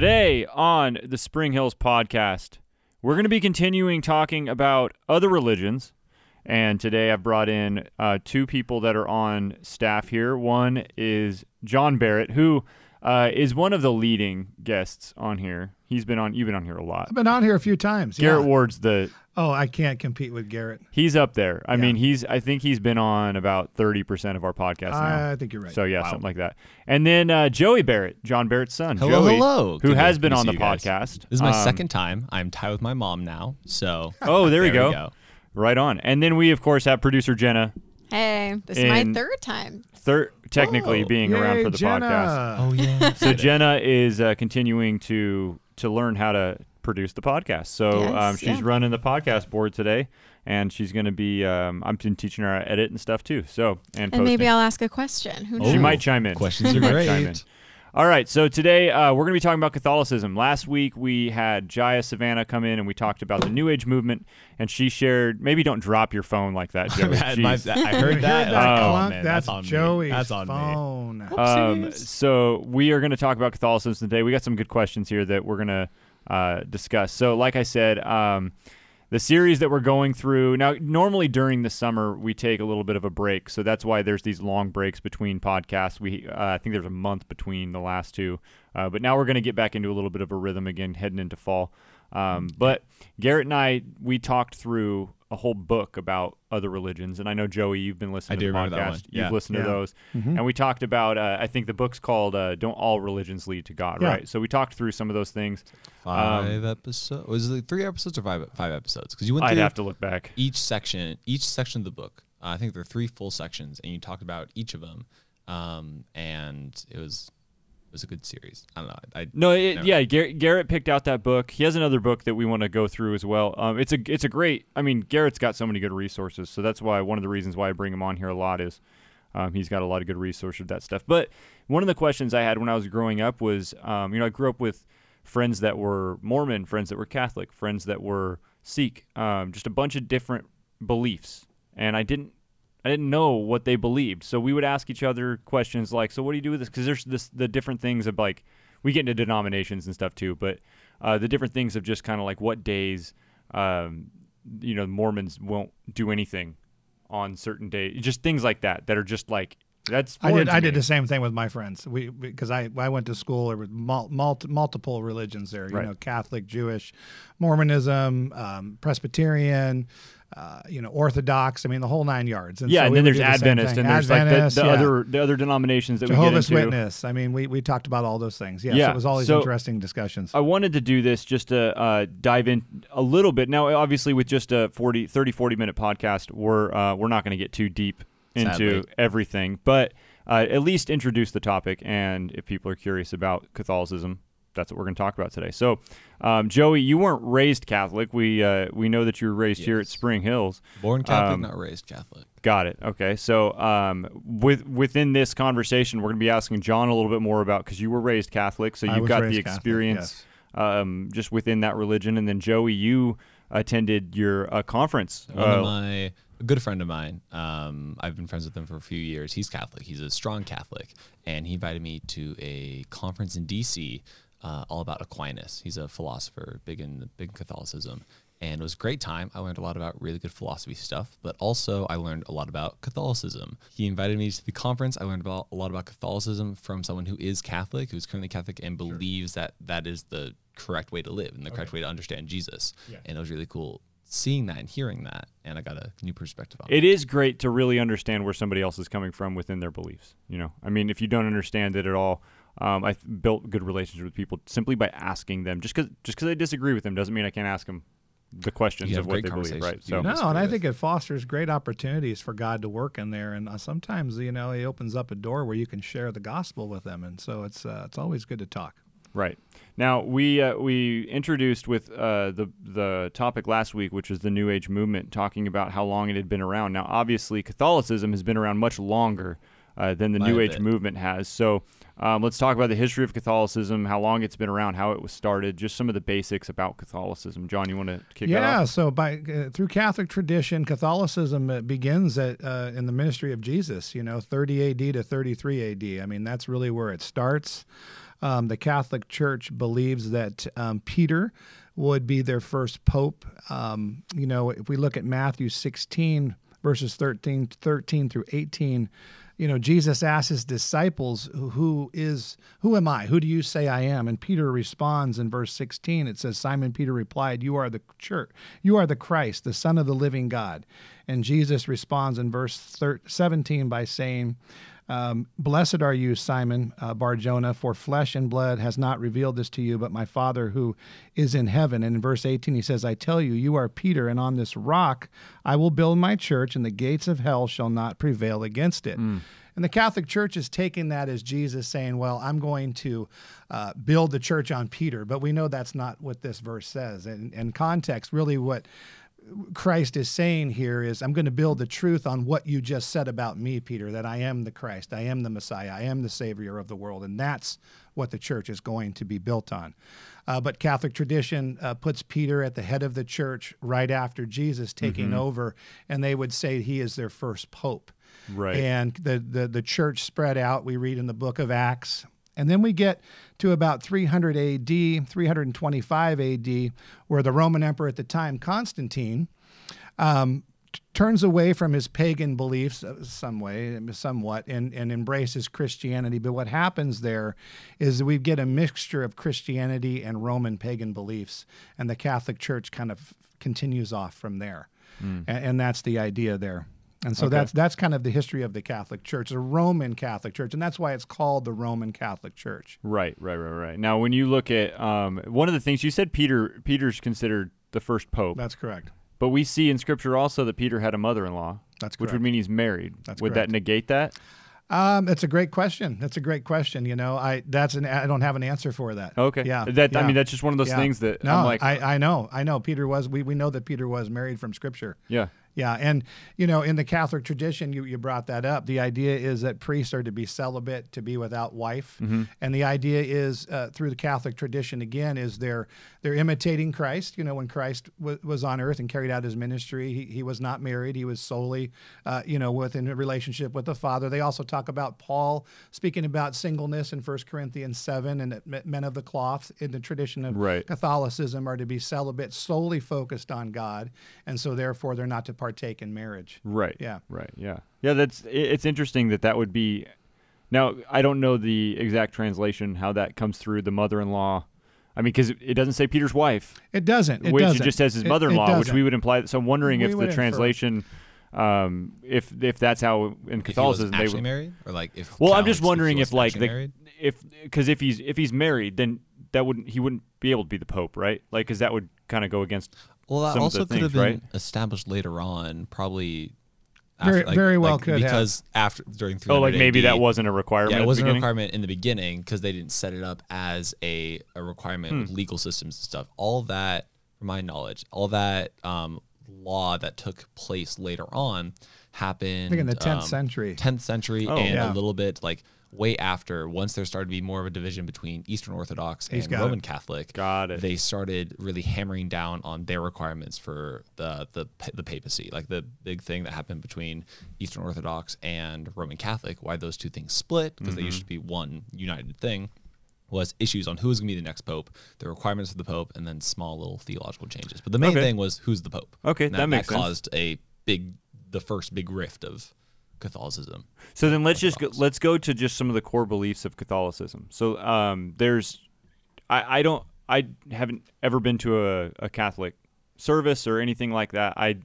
Today on the Spring Hills podcast, we're going to be continuing talking about other religions. And today I've brought in uh, two people that are on staff here. One is John Barrett, who uh, is one of the leading guests on here. He's been on. You've been on here a lot. I've been on here a few times. Garett yeah. Ward's the. Oh, I can't compete with Garett. He's up there. I Yeah. mean, he's. I think he's been on about thirty percent of our podcast now. I think you're right. So yeah, something like that. And then uh, Joey Barrett, John Barrett's son. Hello, Joey, hello. Who Good has been on the see you guys. podcast. This is my Um, second time. I'm tied with my mom now, so Oh, there, we go. we go. Right on. And then we of course have producer Jenna, Hey, this is my third time. third technically Oh, being around for the Jenna. podcast. oh yeah. So Jenna is uh, continuing to to learn how to produce the podcast. So Yes, um, she's yeah. running the podcast board today, and she's going to be. Um, I'm been teaching her how to edit and stuff too. So and, And maybe. I'll ask a question. Who knows? she might chime in. Questions She are might chime in. great. All right, so today uh, we're going to be talking about Catholicism. Last week we had Jaya Savannah come in and we talked about the New Age movement, and she shared. Maybe don't drop your phone like that, Joey. That- my- that- I heard that. that Oh, clunk? man, that's, on me. That's on me. phone. Um, so we are going to talk about Catholicism today. We got some good questions here that we're going to uh, discuss. So, like I said, um, the series that we're going through now. Normally during the summer we take a little bit of a break, so that's why there's these long breaks between podcasts. We uh, I think there's a month between the last two, uh, but now we're going to get back into a little bit of a rhythm again, heading into fall. Um, but Garett and I we talked through a whole book about other religions, and I know Joey, you've been listening I to the podcast. You've Yeah. listened to Yeah. those, and we talked about. Uh, I think the book's called uh, "Don't All Religions Lead to God," Yeah. right? So we talked through some of those things. Five episodes. Was it three episodes or five? Five episodes? Because you went I'd through have to look back. each section, each section of the book. Uh, I think there are three full sections, and you talked about each of them. Um, and it was it was a good series. I don't know. I, No, it, Never. yeah, Garett, Garett picked out that book. He has another book that we want to go through as well. Um, it's a it's a great. I mean, Garett's got so many good resources, so that's why one of the reasons why I bring him on here a lot is um, he's got a lot of good resources of that stuff. But one of the questions I had when I was growing up was, um, you know, I grew up with friends that were Mormon, friends that were Catholic, friends that were Sikh, um, just a bunch of different beliefs, and I didn't I didn't know what they believed. So we would ask each other questions like, "So what do you do with this?" Because there's this the different things of like we get into denominations and stuff too, but uh, the different things of just kind of like what days, um, you know, Mormons won't do anything on certain days, just things like that that are just like that's. I did. I did the same thing with my friends. We because I I went to school. There were mul- multi, multiple religions there. You Right. know, Catholic, Jewish, Mormonism, um, Presbyterian. Uh, you know, Orthodox. I mean, the whole nine yards. Yeah, so and then there's the Adventist, and there's like the, the yeah. other the other denominations that Jehovah's we get into. Witness. I mean, we, we talked about all those things. Yeah, Yeah, so it was always so- interesting discussions. I wanted to do this just to uh, dive in a little bit. Now, obviously, with just a 40, 30, 40 minute podcast, we're uh, we're not going to get too deep into Sadly. everything, but uh, at least introduce the topic. And if people are curious about Catholicism, that's what we're going to talk about today. So, um, Joey, you weren't raised Catholic. We uh, we know that you were raised here at Spring Hills. born Catholic, Um, not raised Catholic. Got it. Okay. So, um, with within this conversation, we're going to be asking John a little bit more about because you were raised Catholic, so you've got the raised Catholic, experience um, just within that religion. And then Joey, you attended your uh, conference. One uh, of my a good friend of mine. Um, I've been friends with him for a few years. He's Catholic. He's a strong Catholic, and he invited me to a conference in D.C. Uh, all about Aquinas. He's a philosopher, big in big in Catholicism, and it was a great time. I learned a lot about really good philosophy stuff, but also I learned a lot about Catholicism. He invited me to the conference. I learned about a lot about Catholicism from someone who is Catholic, who's currently Catholic, and believes that that is the correct way to live and the correct way to understand Jesus. And it was really cool seeing that and hearing that, and I got a new perspective on it. it is great to really understand where somebody else is coming from within their beliefs. You know, I mean, if you don't understand it at all, um, I've built good relationships with people simply by asking them. Just because just because I disagree with them doesn't mean I can't ask them the questions of what they believe. Right. So No, and I think it fosters great opportunities for God to work in there, and uh, sometimes you know He opens up a door where you can share the gospel with them, and so it's uh, it's always good to talk. Right. Now we uh, we introduced with uh, the the topic last week, which was the New Age movement, talking about how long it had been around. Now, obviously, Catholicism has been around much longer uh, than the By New Age bit. movement has. So um, let's talk about the history of Catholicism, how long it's been around, how it was started, just some of the basics about Catholicism. John, you want to kick that yeah, so by uh, through Catholic tradition, Catholicism uh, begins at uh, in the ministry of Jesus. You know, 30 A.D. to 33 A.D. I mean, that's really where it starts. Um, the Catholic Church believes that um, Peter would be their first pope. Um, you know, if we look at Matthew 16, verses 13, 13 through 18, you know, Jesus asks his disciples, "Who is who am I? Who do you say I am?" And Peter responds in verse 16. It says, "Simon Peter replied, "You are the church. You are the Christ, the Son of the living God." And Jesus responds in verse 13, 17 by saying, um, Blessed are you, Simon uh, Barjona, for flesh and blood has not revealed this to you, but my Father who is in heaven. And in verse 18, he says, I tell you, you are Peter, and on this rock I will build my church, and the gates of hell shall not prevail against it. Mm. And the Catholic Church is taking that as Jesus saying, Well, I'm going to uh, build the church on Peter. But we know that's not what this verse says. And in context, really what Christ is saying here is, I'm going to build the truth on what you just said about me, Peter, that I am the Christ, I am the Messiah, I am the Savior of the world. And that's what the church is going to be built on. Uh, but Catholic tradition uh, puts Peter at the head of the church right after Jesus taking mm-hmm. over, and they would say he is their first pope. Right. And the, the, the church spread out. We read in the book of Acts and then we get to about 300 AD, 325 AD, where the Roman emperor at the time, Constantine, um, t- turns away from his pagan beliefs uh, some way, somewhat, and, and embraces Christianity. But what happens there is we get a mixture of Christianity and Roman pagan beliefs, and the Catholic Church kind of continues off from there. Mm. And, and that's the idea there. And so okay. that's that's kind of the history of the Catholic Church, the Roman Catholic Church, and that's why it's called the Roman Catholic Church. Right, right, right, right. Now, when you look at um, one of the things you said, Peter Peter's considered the first pope. That's correct. But we see in Scripture also that Peter had a mother-in-law. That's correct. Which would mean he's married. That's would correct. that negate that? Um, that's a great question. That's a great question. You know, I that's an I don't have an answer for that. Okay. Yeah. That yeah. I mean, that's just one of those yeah. things that no, I'm like. I, I know, I know. Peter was. We, we know that Peter was married from Scripture. Yeah. Yeah, and you know, in the Catholic tradition, you, you brought that up. The idea is that priests are to be celibate, to be without wife, mm-hmm. and the idea is uh, through the Catholic tradition again is they're they're imitating Christ. You know, when Christ w- was on earth and carried out his ministry, he, he was not married; he was solely, uh, you know, within a relationship with the Father. They also talk about Paul speaking about singleness in 1 Corinthians seven, and that men of the cloth in the tradition of right. Catholicism are to be celibate, solely focused on God, and so therefore they're not to partake in marriage. Right. Yeah. Right. Yeah. Yeah. That's it's interesting that that would be. Now I don't know the exact translation how that comes through the mother-in-law. I mean, because it doesn't say Peter's wife. It doesn't. It which doesn't. It just says his It- it mother-in-law, which we would imply. So I'm wondering We if would the infer. translation, um, if if that's how in If he was Catholicism they actually would. married, or like if Well, I'm just wondering was if like the married? if because if he's if he's married, then that wouldn't he wouldn't be able to be the pope, right? Like, because that would kind of go against. Well, that some of also the could have been right? established later on, probably. Very- very well like, could have. because after during Oh, like maybe AD, that wasn't a requirement. Yeah, it wasn't a requirement in the beginning because they didn't set it up as a, a requirement Hmm. with legal systems and stuff. All that, from my knowledge, all that um, law that took place later on happened. I think in the 10th um, century. 10th century, Oh, and yeah. a little bit like way after. Once there started to be more of a division between Eastern Orthodox He's and Roman it. Catholic, Got it. they started really hammering down on their requirements for the the the papacy, like the big thing that happened between Eastern Orthodox and Roman Catholic. Why those two things split because they Mm-hmm. used to be one united thing. Was issues on who was going to be the next pope, the requirements of the pope, and then small little theological changes. But the main Okay. thing was who's the pope. Okay, And that makes sense. caused a big, the first big rift of Catholicism. So then let's just go, let's go to just some of the core beliefs of Catholicism. So um, there's, I, I don't I haven't ever been to a, a Catholic service or anything like that. I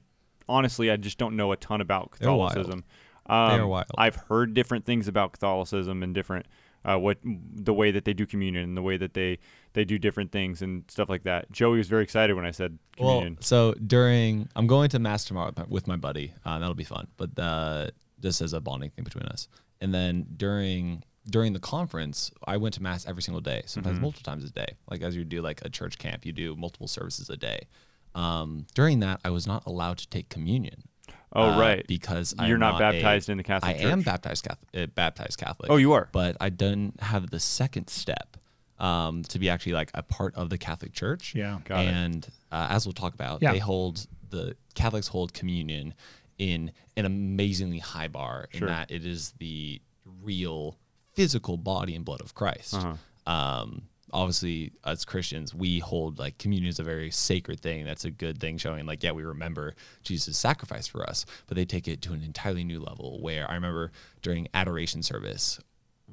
honestly I just don't know a ton about. Catholicism. They Um, are wild. I've heard different things about Catholicism and different uh, what the way that they do communion and the way that they they do different things and stuff like that. Joey was very excited when I said communion. Well, so during I'm going to mass tomorrow with my, with my buddy. Uh, that'll be fun. But uh, this is a bonding thing between us. And then during during the conference, I went to mass every single day, sometimes Mhm. multiple times a day. Like as you do like a church camp, you do multiple services a day. Um, during that, I was not allowed to take communion. oh uh, right, because you're I'm not, a- baptized in the I Catholic Church. I am baptized Catholic, uh, baptized Catholic. Oh, you are. but I didn't have the second step um, to be actually like a part of the Catholic Church. Yeah. Got it. and uh, as we'll talk about, Yeah. they hold the Catholics hold communion in an amazingly high bar in Sure. that it is the real physical body and blood of Christ. Uh-huh. Um, obviously, as Christians, we hold like communion is a very sacred thing. That's a good thing, showing like yeah, we remember Jesus' sacrifice for us. But they take it to an entirely new level. Where I remember during adoration service,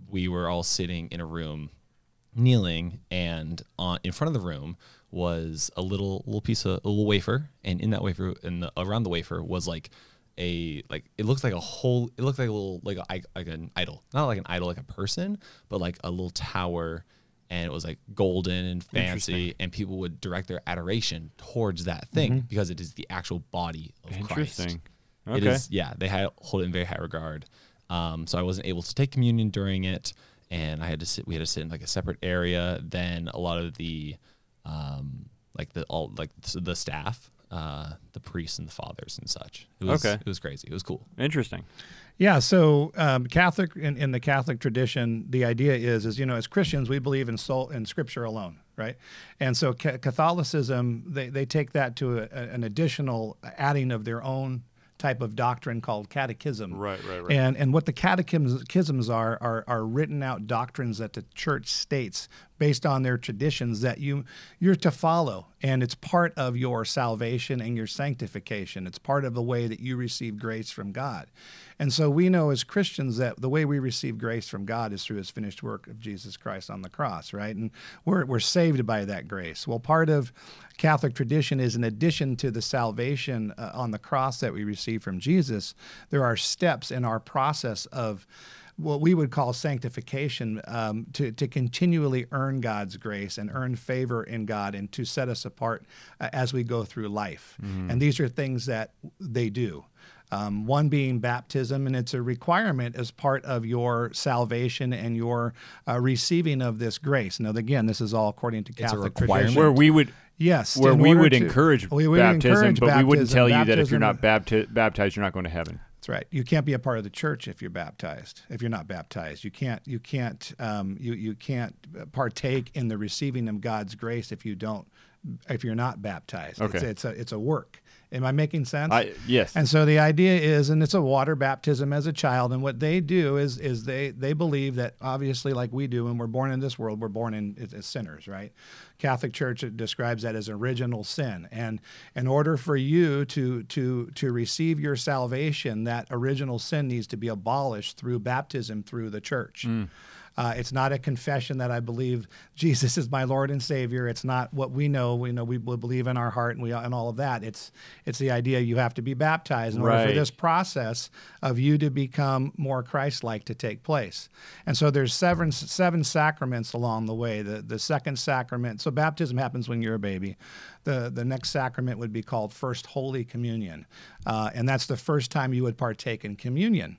we were all sitting in a room kneeling and on in front of the room was a little little piece of a little wafer and in that wafer and around the wafer was like a like it looks like a whole it looks like a little like a, like an idol not like an idol like a person but like a little tower and it was like golden and fancy and people would direct their adoration towards that thing because it is the actual body of Christ Interesting. it Okay. is, yeah, they had, hold it in very high regard. Um, so I wasn't able to take communion during it, and I had to sit. We had to sit in like a separate area. Then a lot of the, um, like the all like the staff, uh, the priests and the fathers and such. It was, Okay. it was crazy. It was cool. Interesting. Yeah, so um, Catholic in, in the Catholic tradition, the idea is is you know as Christians we believe in soul in Scripture alone, right? And so ca- Catholicism they, they take that to a, an additional adding of their own type of doctrine called catechism. Right, right, right. And and what the catechisms are are are written out doctrines that the church states based on their traditions that you you're to follow and it's part of your salvation and your sanctification. It's part of the way that you receive grace from God. And so we know as Christians that the way we receive grace from God is through his finished work of Jesus Christ on the cross, right? And we're, we're saved by that grace. Well, part of Catholic tradition is in addition to the salvation uh, on the cross that we receive from Jesus, there are steps in our process of what we would call sanctification um, to, to continually earn God's grace and earn favor in God and to set us apart uh, as we go through life. And these are things that they do. Um, one being baptism, and it's a requirement as part of your salvation and your uh, receiving of this grace. Now, again, this is all according to a Catholic requirement? tradition. Where we would yes, where we would to- encourage we would baptism, encourage but we wouldn't baptism. tell you that if you're not bapti- baptized, you're not going to heaven. That's right. You can't be a part of the church if you're baptized. If you're not baptized, you can't. You can't. Um, you you can't partake in the receiving of God's grace if you don't. If you're not baptized, Okay. it's, it's a it's a work. Am I making sense? I yes. And so the idea is, and it's a water baptism as a child. And what they do is, is they they believe that obviously, like we do, when we're born in this world, we're born in as- as sinners, right? Catholic Church describes that as original sin. And in order for you to to to receive your salvation, that original sin needs to be abolished through baptism through the church. Mm. Uh, it's not a confession that I believe Jesus is my Lord and Savior. It's not what we know. We know we believe in our heart and we and all of that. It's it's the idea you have to be baptized in order for this process of you to become more Christ-like to take place. And so there's seven seven sacraments along the way. The the second sacrament. So baptism happens when you're a baby. The the next sacrament would be called First Holy Communion, uh, and that's the first time you would partake in communion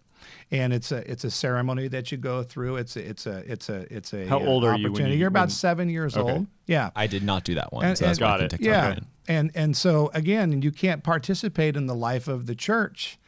and it's a it's a ceremony that you go through. It's a, it's a it's a it's a How uh, old are you when opportunity. you- are about when- seven years Okay. old. Yeah. I did not do that one, And- so that's and- I Got it. yeah, and and so again, you can't participate in the life of the church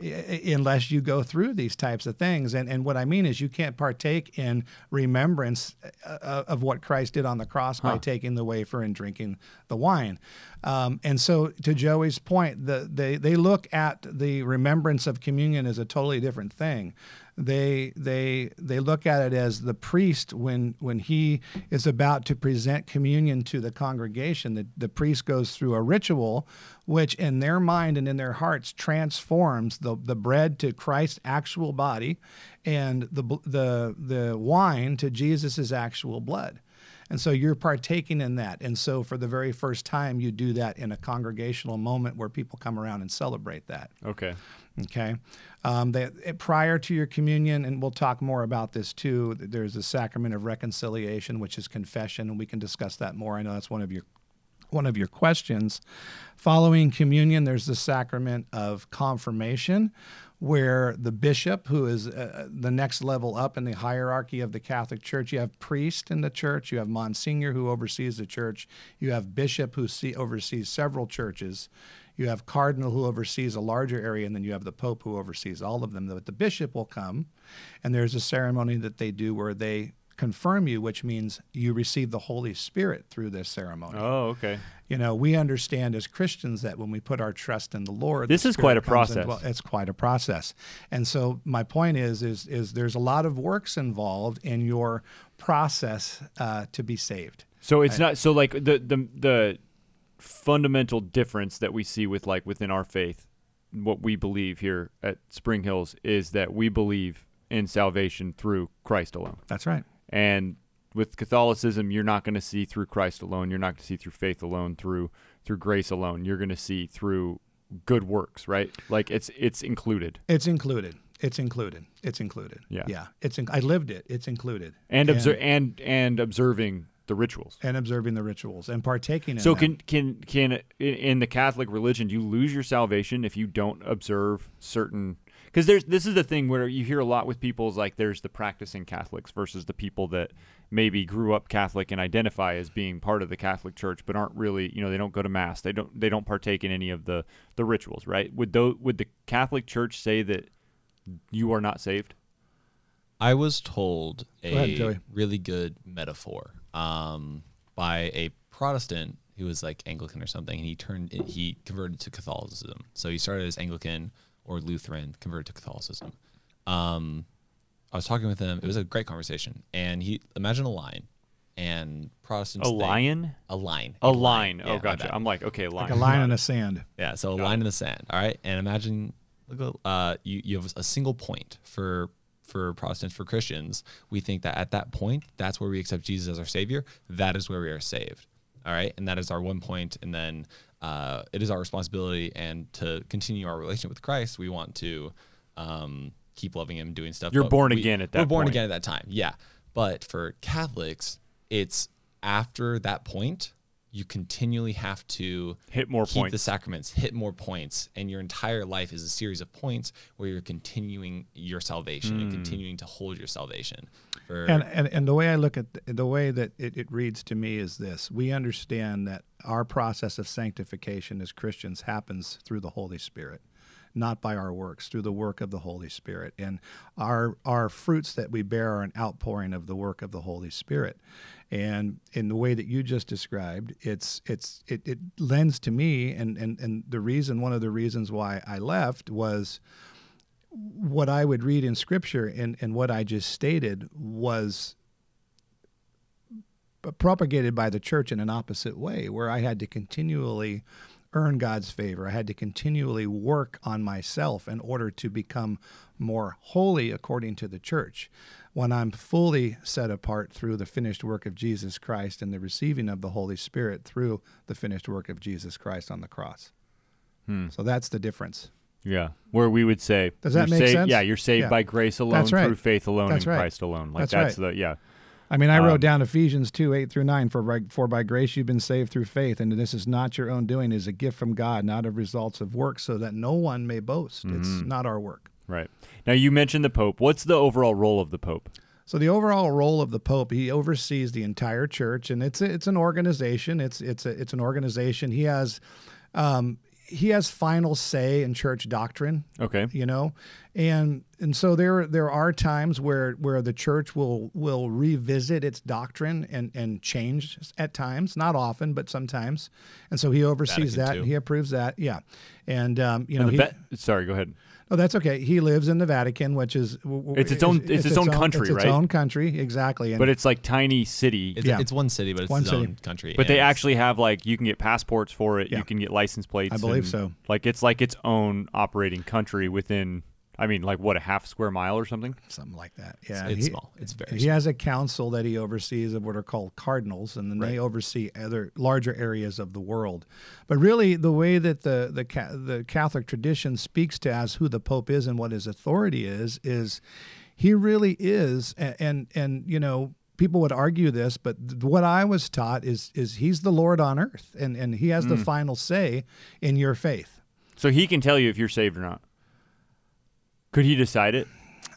unless you go through these types of things. And and what I mean is, you can't partake in remembrance uh, of what Christ did on the cross by taking the wafer and drinking the wine. Um, and so, to Joey's point, the, they they look at the remembrance of communion as a totally different thing they they they look at it as the priest when when he is about to present communion to the congregation the, the priest goes through a ritual which in their mind and in their hearts transforms the, the bread to Christ's actual body and the the the wine to Jesus's actual blood and so you're partaking in that. And so for the very first time, you do that in a congregational moment where people come around and celebrate that. okay. Okay. Um, that eh, prior to your communion, and we'll talk more about this too, there's the sacrament of reconciliation, which is confession, and we can discuss that more. I know that's one of your one of your questions. Following communion, there's the sacrament of confirmation, where the bishop, who is uh, the next level up in the hierarchy of the Catholic Church, you have priest in the church, you have monsignor who oversees the church, you have bishop who see, oversees several churches, you have cardinal who oversees a larger area, and then you have the pope who oversees all of them. But the bishop will come, and there's a ceremony that they do where they confirm you, which means you receive the Holy Spirit through this ceremony. Oh, okay. You know, we understand as Christians that when we put our trust in the Lord, This the is quite a and process. dwell- it's quite a process, and so my point is, is, is there's a lot of works involved in your process uh, to be saved. So it's not so like the the the fundamental difference that we see with like within our faith, what we believe here at Spring Hills is that we believe in salvation through Christ alone. That's right. And with Catholicism, you're not going to see through Christ alone. You're not going to see through faith alone, through through grace alone. You're going to see through good works, right? Like it's it's included. It's included. It's included. It's included. Yeah. Yeah. It's. In, I lived it. It's included. And obser- and and observing the rituals. and observing the rituals and partaking in So them. can can can in- in the Catholic religion do you lose your salvation if you don't observe certain because there's this is the thing where you hear a lot with people is like there's the practicing Catholics versus the people that maybe grew up Catholic and identify as being part of the Catholic Church but aren't really you know they don't go to mass. They don't they don't partake in any of the the rituals right? Would though would the Catholic Church say that you are not saved? I was told a ahead, really good metaphor um, by a Protestant who was like Anglican or something, and he turned he converted to Catholicism. So he started as Anglican or Lutheran, converted to Catholicism. Um, I was talking with him. It was a great conversation, and he imagine a line, and Protestants a think- lion a line, a line Yeah, oh my gotcha. I'm like okay a line like a line in the sand. Yeah, so a line in the sand. All right, and imagine look, uh, you you have a single point for for Protestants for Christians. We think that at that point, that's where we accept Jesus as our Savior. That is where we are saved. All right, and that is our one point. and then uh, it is our responsibility and to continue our relationship with Christ. We want to um, keep loving Him, doing stuff. You're born we- again at that We're born point. again at that time. Yeah, but for Catholics, it's after that point. You continually have to Hit more keep the sacraments, hit more points, and your entire life is a series of points where you're continuing your salvation and hmm. continuing to hold your salvation. And, and and the way I look at the, the way that it, it reads to me is this: we understand that our process of sanctification as Christians happens through the Holy Spirit, not by our works, through the work of the Holy Spirit. And our our fruits that we bear are an outpouring of the work of the Holy Spirit. And in the way that you just described, it's it's it, it lends to me, and, and and the reason one of the reasons why I left was what I would read in scripture and, and what I just stated was propagated by the church in an opposite way, where I had to continually earn God's favor. I had to continually work on myself in order to become more holy according to the church. When I'm fully set apart through the finished work of Jesus Christ and the receiving of the Holy Spirit through the finished work of Jesus Christ on the cross. Hmm. So that's the difference. Yeah, where we would say, Does that make saved- sense? Yeah, you're saved Yeah. by grace alone, right. through faith alone, That's in right. Christ alone. Like That's that's, right. the yeah. I mean, I wrote Um, down Ephesians 2 8 through 9. For by, for by grace you've been saved through faith, and this is not your own doing, it is a gift from God, not of results of works, so that no one may boast. It's Mm-hmm. not our work. Right. Now you mentioned the Pope. What's the overall role of the Pope? So the overall role of the Pope, he oversees the entire church, and it's a, it's an organization. It's it's a, it's an organization. He has um, he has final say in church doctrine. Okay. you know and and so there there are times where where the church will will revisit its doctrine and and change at times not often but sometimes and so he oversees Vatican that and he approves that yeah and um you know And he, Ve- sorry, go ahead. Oh that's okay he lives in the vatican which is w- w- It's its own- it's its own country, it's its right? own country exactly and But it's like tiny city. it's, Yeah. it's one city, but it's One its city. own country. but they actually have like you can get passports for it. Yeah. You can get license plates. I believe and, so. Like it's like its own operating country within. I mean, like what a half square mile or something. something like that yeah it's he- small. It's very he has a council that he oversees of what are called cardinals, and then they oversee other larger areas of the world. But really, the way that the the the Catholic tradition speaks to as who the Pope is and what his authority is is he really is, a- and and you know. People would argue this, but th- what I was taught is is he's the Lord on earth, and, and he has the mm. final say in your faith. So he can tell you if you're saved or not. Could he decide it?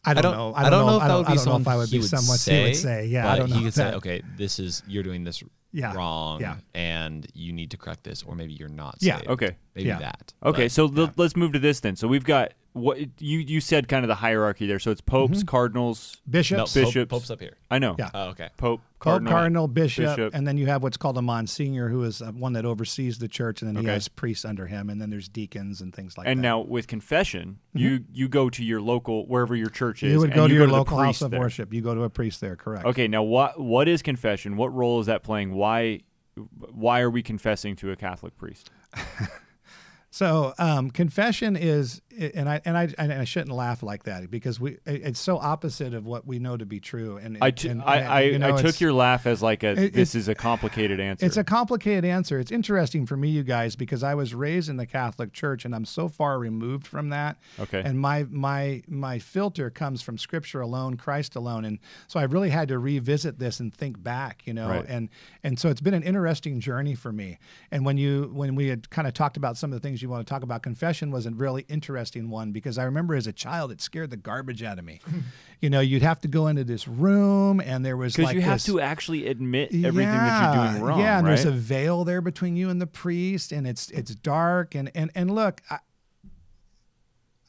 I don't, I don't, know. I don't know if I that don't, would be I don't know someone if I would he be would someone say, he would say. Yeah, but I don't know. he could say, okay, this is you're doing this Yeah, wrong, yeah. and you need to correct this, or maybe you're not Yeah. saved. Okay. Maybe Yeah. that. Okay, But- so l- let's move to this then. So we've got what you you said kind of the hierarchy there. So it's popes, cardinals. no, Bishops, Pope- Bishops. Pope's up here. I know. Yeah. Oh, okay. Pope, Pope, cardinal. cardinal, bishop, bishop. and then you have what's called a monsignor, who is uh, one that oversees the church, and then he Okay. has priests under him, and then there's deacons and things like and that. And now with confession, you you go to your local wherever your church is. you would and go to your the local house of there. worship. You go to a priest there, correct? Okay, now what what is confession? What role is that playing? Why why are we confessing to a Catholic priest? So um, confession is, and I and I and I shouldn't laugh like that because we it's so opposite of what we know to be true. And I, t- and- I, I, you know, I took your laugh as like a It- this is a complicated answer. It's a complicated answer. It's interesting for me, you guys, because I was raised in the Catholic Church, and I'm so far removed from that. Okay. And my my my filter comes from Scripture alone, Christ alone, and so I really had to revisit this and think back, you know. Right. And and so it's been an interesting journey for me. And when you when we had kind of talked about some of the things you want to talk about, confession was a really interesting one because I remember as a child it scared the garbage out of me. you know, you'd have to go into this room, and there was because like you have this- to actually admit everything that you're doing wrong. yeah, and right? there's a veil there between you and the priest, and it's it's dark. And and and look, I,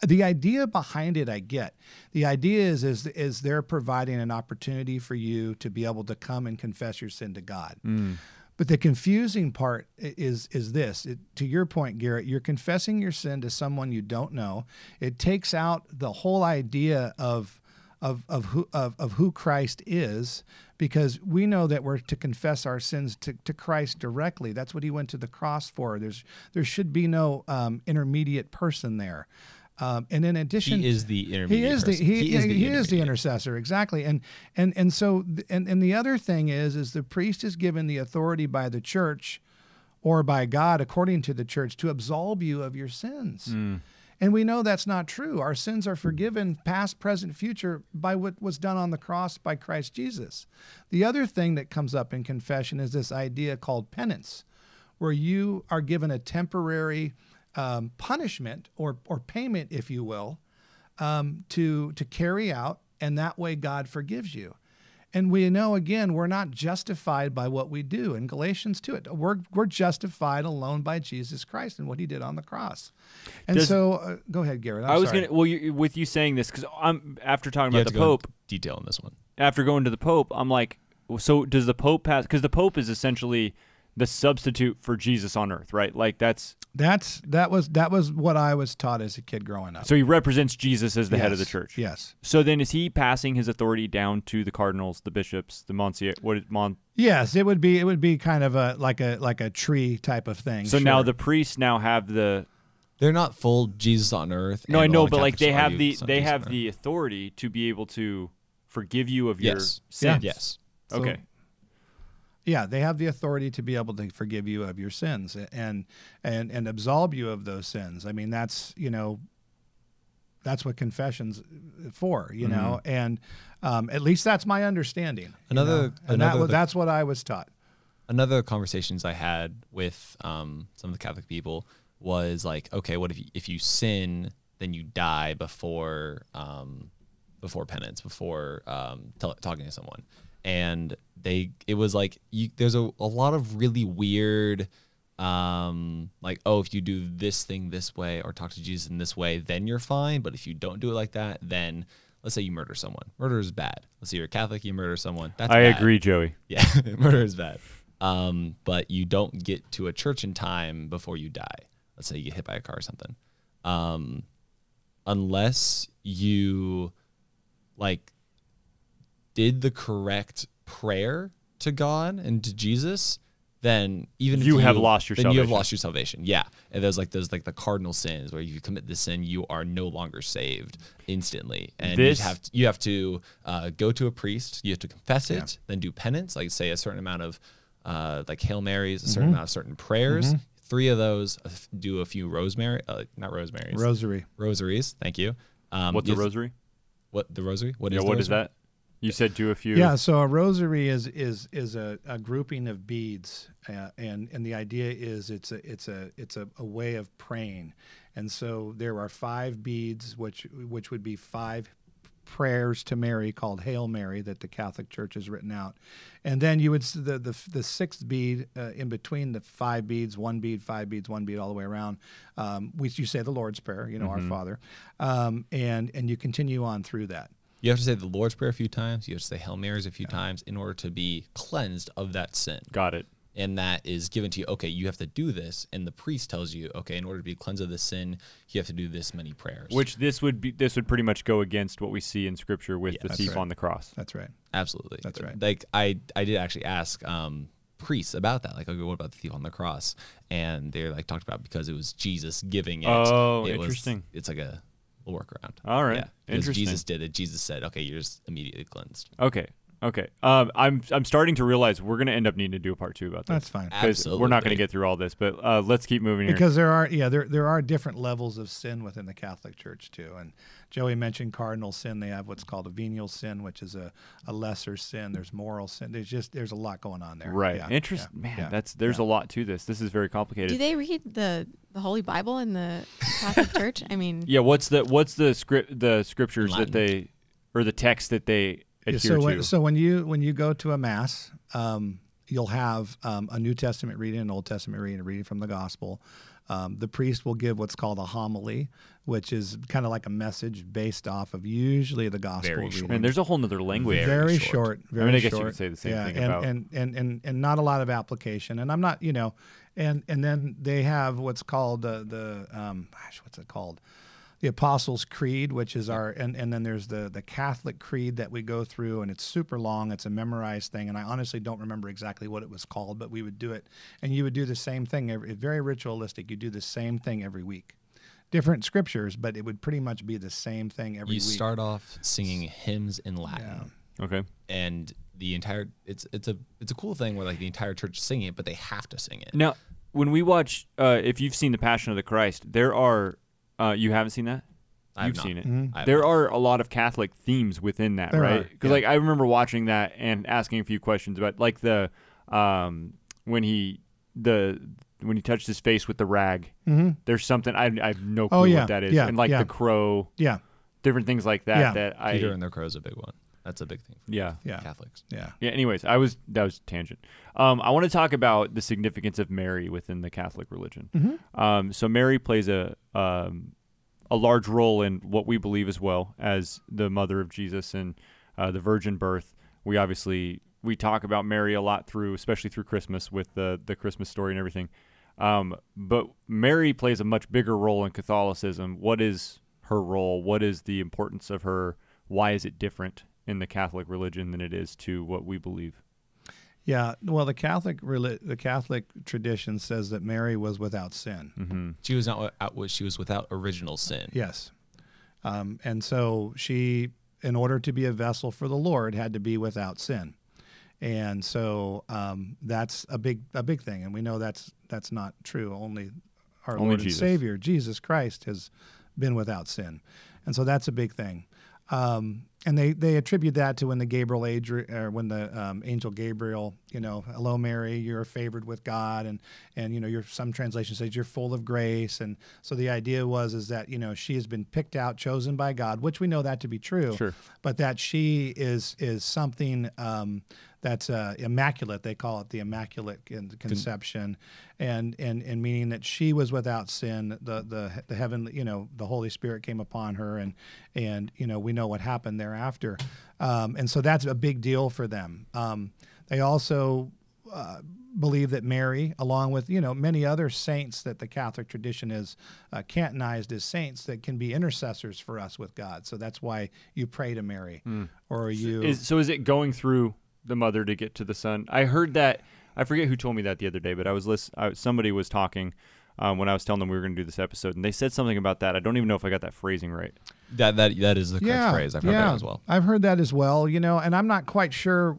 the idea behind it, I get. The idea is is is they're providing an opportunity for you to be able to come and confess your sin to God. Mm. But the confusing part is is this. It, to your point, Garett, you're confessing your sin to someone you don't know. It takes out the whole idea of of of who of, of who Christ is, because we know that we're to confess our sins to, to Christ directly. That's what He went to the cross for. There's there should be no um, intermediate person there. Um, and in addition, He is the he intermediate. is the he, he is the, he is the intercessor exactly. And and and so and and the other thing is is the priest is given the authority by the church or by God according to the church to absolve you of your sins. And we know that's not true. Our sins are forgiven past present future by what was done on the cross by Christ Jesus. The other thing that comes up in confession is this idea called penance where you are given a temporary um, punishment or or payment if you will um, to to carry out, and that way God forgives you. And we know again we're not justified by what we do. In Galatians 2, it we're we're justified alone by Jesus Christ and what He did on the cross. And Does- so, uh, go ahead, Garett. I'm I was gonna well, you, with you saying this because I'm after talking You about the Pope. into detail on this one. After going to the Pope, I'm like, so does the Pope pass? Because the Pope is essentially the substitute for Jesus on Earth, right? Like that's That's that was that was what I was taught as a kid growing up. so he represents Jesus as the head of the church. Yes. So then, is he passing his authority down to the cardinals, the bishops, the monsieur? What is mon? Yes, it would be it would be kind of a like a like a tree type of thing. So now the priests now have the They're not full Jesus on earth. no, I know, lot of but like they have the it's they Jesus have the authority to be able to forgive you of your yes, sins. yes. So- Okay. Yeah, they have the authority to be able to forgive you of your sins and and and absolve you of those sins. I mean, that's you know, that's what confessions for, you know, and um, at least that's my understanding. you Another- know? and that another- was, that's what I was taught. another conversations I had with um, some of the Catholic people was like, okay, what if you, if you sin, then you die before um, before penance, before um, tell talking to someone, and they it was like you, there's a, a lot of really weird. Um, like oh, if you do this thing this way or talk to Jesus in this way, then you're fine. But if you don't do it like that, then let's say you murder someone. Murder is bad. Let's say you're a Catholic, you murder someone. That's I bad. agree, Joey. Yeah, murder is bad. Um, but you don't get to a church in time before you die. Let's say you get hit by a car or something. Um, unless you like did the correct prayer to God and to Jesus, then even if You have lost your then you have lost your salvation. Yeah, and there's like those like the cardinal sins where if you commit this sin, you are no longer saved instantly, and you have to, you have to uh, go to a priest, you have to confess it, then do penance, like say a certain amount of uh, like Hail Marys, a Mm-hmm. certain amount of certain prayers. Three of those, uh, do a few rosemary, uh, not rosemaries, Rosary. rosaries. Thank you. Um, What's a rosary? What the rosary? What is Yeah, the what is rosary? that? You said do a few. Yeah, so a rosary is is is a, a grouping of beads, uh, and and the idea is it's a it's a it's a, a way of praying, and so there are five beads, which which would be five prayers to Mary called Hail Mary that the Catholic Church has written out, and then you would the the, the sixth bead uh, in between the five beads, one bead, five beads, one bead, all the way around. Um, we you say the Lord's Prayer, you know, Our Father, um, and and you continue on through that. You have to say the Lord's Prayer a few times. You have to say Hail Marys a few times in order to be cleansed of that sin. Got it. and that is given to you. Okay, you have to do this, and the priest tells you, okay, in order to be cleansed of this sin, you have to do this many prayers. Which this would be this would pretty much go against what we see in scripture with Yeah, the thief right. on the cross. That's right. absolutely, That's right. Like I, I did actually ask um, priests about that. Like, okay, what about the thief on the cross? And they're like talked about because it was Jesus giving it. Oh, it was- interesting. it's like a, a workaround. All right. yeah, because Interesting. Jesus did it. Jesus said, okay, you're just immediately cleansed. Okay. Okay. Um, I'm I'm starting to realize we're gonna end up needing to do a part two about this. That's fine. because we're not going to get through all this, but uh, let's keep moving here. Because there are yeah there there are different levels of sin within the Catholic Church too. And Joey mentioned cardinal sin. They have what's called a venial sin, which is a, a lesser sin. There's mortal sin. There's just there's a lot going on there. right. Yeah, Interest, yeah, man. yeah, That's there's yeah. a lot to this. This is very complicated. Do they read the the Holy Bible in the Catholic Church? I mean, yeah. What's the what's the script the scriptures In that they or the text that they Yeah, so when, so when you when you go to a mass, um, you'll have um, a New Testament reading, an Old Testament reading, a reading from the Gospel. Um, the priest will give what's called a homily, which is kind of like a message based off of usually the Gospel Very reading. short. Man, there's a whole nother language. very, short. Very short. Very mean, I guess you short. could say the same yeah, thing and, about- and, and and and not a lot of application. And I'm not, you know, and and then they have what's called the the um, gosh, what's it called? The Apostles' Creed, which is our, and, and then there's the the Catholic Creed that we go through, and it's super long. It's a memorized thing, and I honestly don't remember exactly what it was called, but we would do it, and you would do the same thing. Every, very ritualistic. You do the same thing every week, different scriptures, but it would pretty much be the same thing every You week. You start off singing hymns in Latin. Yeah. Okay. and the entire it's it's a it's a cool thing where like the entire church is singing it, but they have to sing it. Now, when we watch, uh, if you've seen the Passion of the Christ, there are. Uh, you haven't seen that? I have You've not. seen it. Mhm. I have There not. are a lot of Catholic themes within that, There right? are, Because yeah. like I remember watching that and asking a few questions about like the um, when he the when he touched his face with the rag. hmm There's something I, I have no clue Oh, yeah, what that is, yeah, and like yeah. the crow, Yeah, different things like that. Yeah. That I Peter and the Crow is a big one. That's a big thing for yeah yeah, Catholics. yeah. yeah. Anyways, I was that was tangent. Um, I want to talk about the significance of Mary within the Catholic religion. Mhm. Um, so Mary plays a um, a large role in what we believe as well as the mother of Jesus and uh, the virgin birth. We obviously we talk about Mary a lot through, especially through Christmas with the the Christmas story and everything. Um, but Mary plays a much bigger role in Catholicism. What is her role? What is the importance of her? Why is it different in the Catholic religion than it is to what we believe? Yeah, well, the Catholic the Catholic tradition says that Mary was without sin. hmm She was not out. She was without original sin. Yes, um, and so she, in order to be a vessel for the Lord, had to be without sin, and so um, that's a big a big thing, and we know that's that's not true. Only our Only Lord Jesus. and Savior Jesus Christ has been without sin, and so that's a big thing. Um, and they, they attribute that to when the Gabriel age or when the um, angel Gabriel, you know, hello Mary, you're favored with God, and and you know, your some translation says you're full of grace, and so the idea was is that you know she has been picked out, chosen by God, which we know that to be true, Sure. but that she is is something um, that's uh, immaculate. They call it the immaculate con- conception, and and and meaning that she was without sin. The the the heaven, you know, the Holy Spirit came upon her, and and you know we know what happened thereafter, um, and so that's a big deal for them. Um, they also uh, believe that Mary, along with you know many other saints that the Catholic tradition is uh, canonized as saints that can be intercessors for us with God. So that's why you pray to Mary, or you. Is, so is it going through the mother to get to the son? I heard that. I forget who told me that the other day, but I was list, I, somebody was talking um, when I was telling them we were going to do this episode, and they said something about that. I don't even know if I got that phrasing right. That that that is the correct phrase. I've heard yeah, that as well. I've heard that as well. You know, and I'm not quite sure.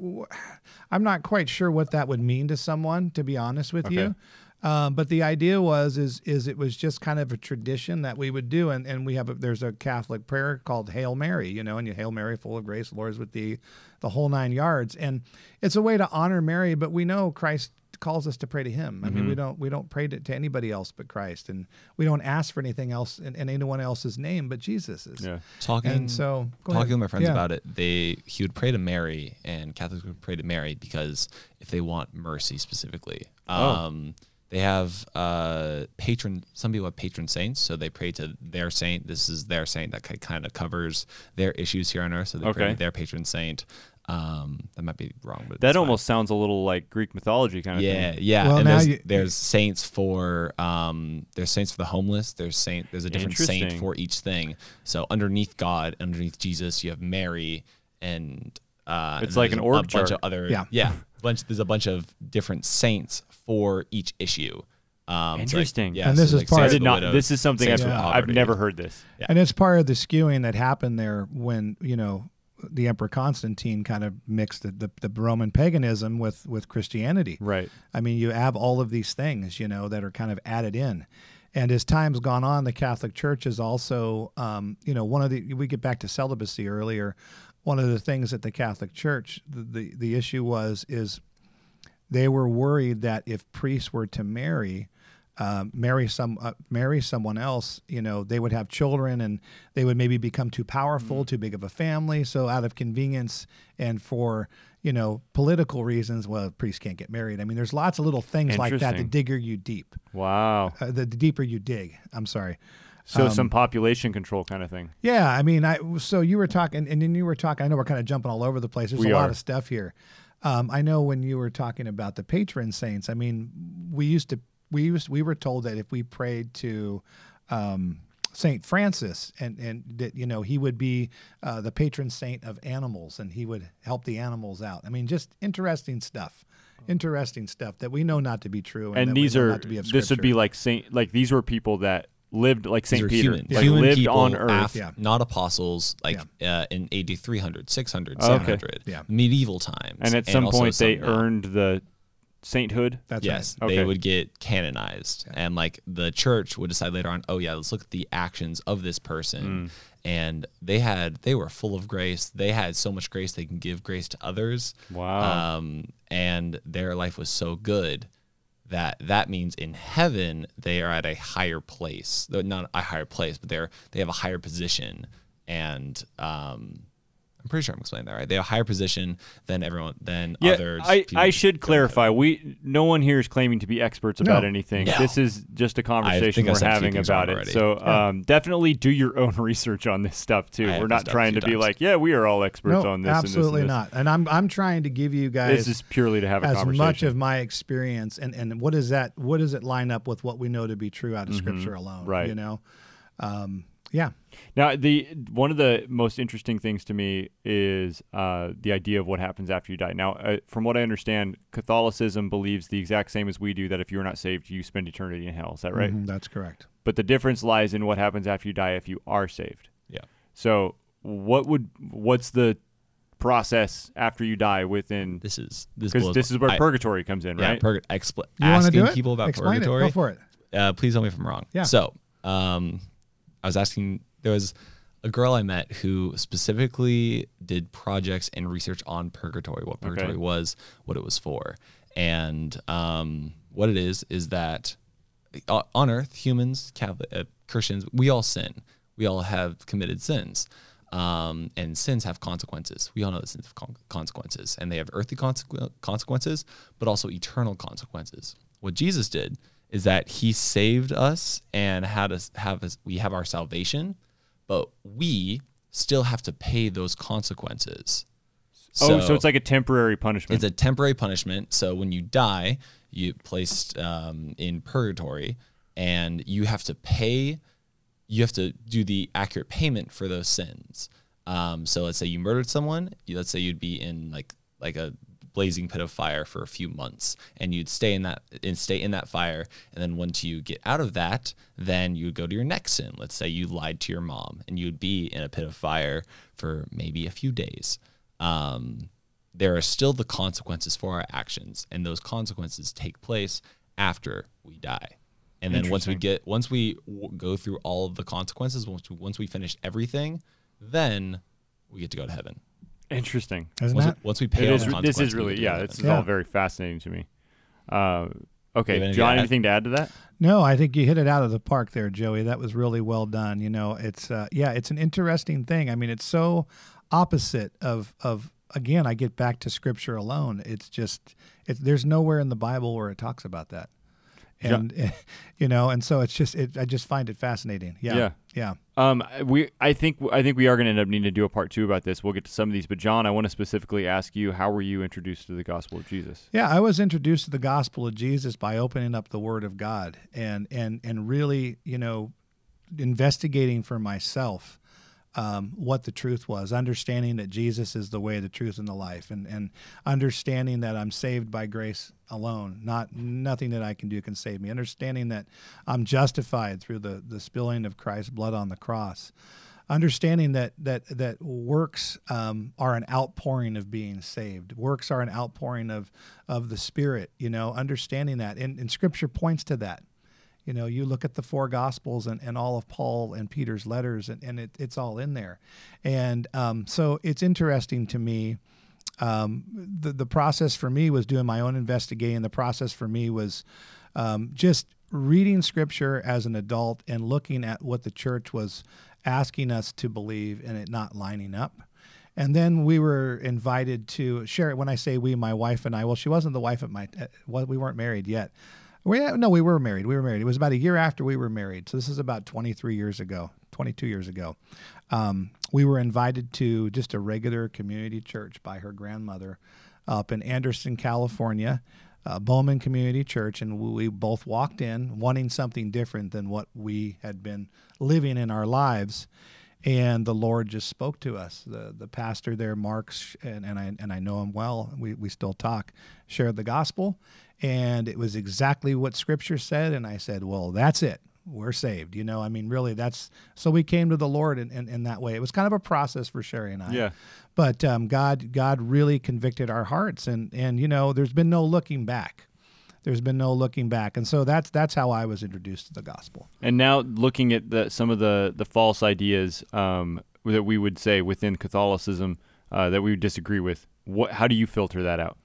I'm not quite sure what that would mean to someone, to be honest with you. Okay. Um, but the idea was is is it was just kind of a tradition that we would do, and, and we have a, there's a Catholic prayer called Hail Mary, you know, and you Hail Mary, full of grace, the Lord is with thee, the whole nine yards, and it's a way to honor Mary. But we know Christ calls us to pray to Him. I mean, we don't we don't pray to, to anybody else but Christ, and we don't ask for anything else in, in anyone else's name but Jesus's. Yeah. talking And so, go talking ahead. with my friends Yeah. about it, they he would pray to Mary, and Catholics would pray to Mary because if they want mercy specifically, Oh. um, they have uh, patron. Some people have patron saints, so they pray to their saint. This is their saint that kind of covers their issues here on earth. So they pray to their patron saint. Um, that might be wrong, but That it's fine. almost sounds a little like Greek mythology kind of Yeah, thing. yeah. Well, and there's, you- there's saints for um, there's saints for the homeless. There's saint. There's a different saint for each thing. So underneath God, underneath Jesus, you have Mary, and uh, It's and like there's an a, org a bunch chart. of other Yeah. yeah. Bunch. There's a bunch of different saints for each issue. Um, so like- Interesting. yeah, And so this is like part- I did not. widows, This is something I've, saints for Yeah. I've never heard this. Yeah. And it's part of the skewing that happened there when you know the Emperor Constantine kind of mixed the, the, the Roman paganism with with Christianity. Right. I mean, you have all of these things, you know, that are kind of added in. And as time's gone on, the Catholic Church is also, um, you know, one of the, we get back to celibacy earlier. One of the things that the Catholic Church, the, the, the issue was, is they were worried that if priests were to marry, um, marry some uh, marry someone else, you know, they would have children and they would maybe become too powerful, too big of a family. So out of convenience and for you know political reasons, well, priests can't get married. I mean, there's lots of little things like that. The digger you deep, Wow. uh, the, the deeper you dig. I'm sorry. So Um, some population control kind of thing. Yeah, I mean, I so you were talking, and then you were talking. I know we're kind of jumping all over the place. There's We a lot are. of stuff here. Um, I know when you were talking about the patron saints. I mean, we used to we used we were told that if we prayed to um, Saint Francis, and and that you know he would be uh, the patron saint of animals, and he would help the animals out. I mean, just interesting stuff. Interesting stuff that we know not to be true, and, And these are not to be of this would be like Saint like these were people that lived like Saint Peter, humans. like Human lived people on Earth. af- Yeah. not apostles, like uh, in AD 300, 600, Oh, okay. 700, Yeah. medieval times. and at some also point they some earned the sainthood. That's yes, right. Okay. they would get canonized, and like the church would decide later on, oh yeah, let's look at the actions of this person, and they had they were full of grace. They had so much grace they can give grace to others. Wow. Um, and their life was so good that that means in heaven they are at a higher place. Though Not a higher place, but they're they have a higher position, and um, I'm pretty sure I'm explaining that right. They have a higher position than everyone than Yeah, others. I, I should go to clarify. We no one here is claiming to be experts about No. anything. No. This is just a conversation we're said a few having about it. already. So um, definitely do your own research on this stuff too. I We're not trying to few be times. like, yeah, we are all experts no, on this. absolutely and this and not. And I'm I'm trying to give you guys This is purely to have a as conversation. much of my experience and and what is that what does it line up with what we know to be true out of scripture alone Mm-hmm. Right. you know um yeah Now, the one of the most interesting things to me is uh, the idea of what happens after you die. Now, uh, from what I understand, Catholicism believes the exact same as we do that if you're not saved, you spend eternity in hell. Is that right? Mhm, that's correct But the difference lies in what happens after you die if you are saved. Yeah. So, what would what's the process after you die within? This is this Because this is where I- purgatory comes in, yeah, right? purg- expl- you want to asking do it people about explain purgatory. it go for it Uh, please tell me if I'm wrong. Yeah. So, um, I was asking. There was a girl I met who specifically did projects and research on purgatory, what purgatory was, what it was for, and um, what it is is that uh, on Earth, humans, Catholic, uh, Christians, we all sin. We all have committed sins. Um, and sins have consequences. We all know that sins have con- consequences, and they have earthly consequ- consequences, but also eternal consequences. What Jesus did is that He saved us and had us have us, we have our salvation, but we still have to pay those consequences. oh, so it's like a temporary punishment. It's a temporary punishment. So when you die, you placed um, in purgatory, and you have to pay. You have to do the accurate payment for those sins. Um, so let's say you murdered someone. You, let's say you'd be in like like a blazing pit of fire for a few months, and you'd stay in that and stay in that fire. And then once you get out of that, then you would go to your next sin. Let's say you lied to your mom, and you'd be in a pit of fire for maybe a few days. Um, there are still the consequences for our actions, and those consequences take place after we die. And then once we get once we w- go through all of the consequences, once we, once we finish everything, then we get to go to heaven. Interesting. isn't Once, that we, once we pay It is, this is really get to go yeah. This is. Yeah. all very fascinating to me. Uh, okay, anything to John, add? anything to add to that? No, I think you hit it out of the park there, Joey. That was really well done. You know, it's uh, yeah, it's an interesting thing. I mean, it's so opposite of of again. I get back to Scripture alone. It's just it's there's nowhere in the Bible where it talks about that, Yeah. and you know, and so it's just it. I just find it fascinating. Yeah, Yeah. yeah. Um, we I think I think we are going to end up needing to do a part two about this. We'll get to some of these, but John, I want to specifically ask you, how were you introduced to the gospel of Jesus? Yeah, I was introduced to the gospel of Jesus by opening up the Word of God and and and really, you know, investigating for myself um, what the truth was, understanding that Jesus is the way, the truth, and the life, and and understanding that I'm saved by grace alone, not nothing that I can do can save me. Understanding that I'm justified through the the spilling of Christ's blood on the cross understanding that that that works um, are an outpouring of being saved. Works are an outpouring of of the Spirit. You know, understanding that, and, and Scripture points to that. You know, you look at the four Gospels and, and all of Paul and Peter's letters, and, and it, it's all in there. And um, so it's interesting to me. Um, the the process for me was doing my own investigating. The process for me was um, just reading Scripture as an adult and looking at what the church was asking us to believe and it not lining up. And then we were invited to share it. When I say we, my wife and I, well, she wasn't the wife of my, uh, well, we weren't married yet. We, no, we were married. We were married. It was about a year after we were married. So this is about 23 years ago, 22 years ago. Um, we were invited to just a regular community church by her grandmother up in Anderson, California, uh, Bowman Community Church. And we both walked in wanting something different than what we had been living in our lives and the Lord just spoke to us. The the pastor there, Mark's, and, and I and I know him well. We we still talk. Shared the gospel, and it was exactly what Scripture said. And I said, "Well, that's it. We're saved." You know, I mean, really, that's so we came to the Lord in, in, in that way. It was kind of a process for Sherry and I. Yeah. But um, God God really convicted our hearts, and and you know, there's been no looking back. There's been no looking back, and so that's that's how I was introduced to the gospel. And now looking at the, some of the, the false ideas um, that we would say within Catholicism uh, that we would disagree with, what how do you filter that out?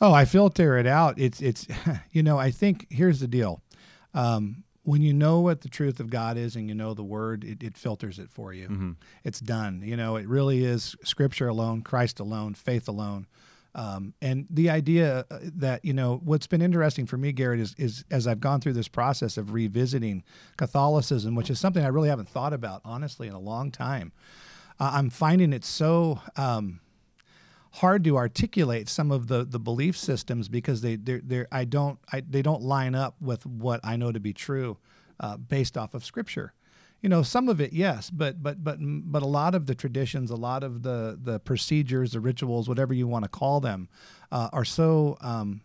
Oh, I filter it out. It's it's you know, I think here's the deal. Um, when you know what the truth of God is and you know the word, it, it filters it for you. It's done. You know, it really is scripture alone, Christ alone, faith alone. Um, and the idea uh, that, you know, what's been interesting for me, Garett, is, is as I've gone through this process of revisiting Catholicism, which is something I really haven't thought about, honestly, in a long time, uh, I'm finding it so. Um, hard to articulate some of the, the belief systems because they they're, they're I don't I, they don't line up with what I know to be true uh, based off of scripture. You know, some of it yes, but but but but a lot of the traditions, a lot of the the procedures, the rituals, whatever you want to call them, uh, are so um,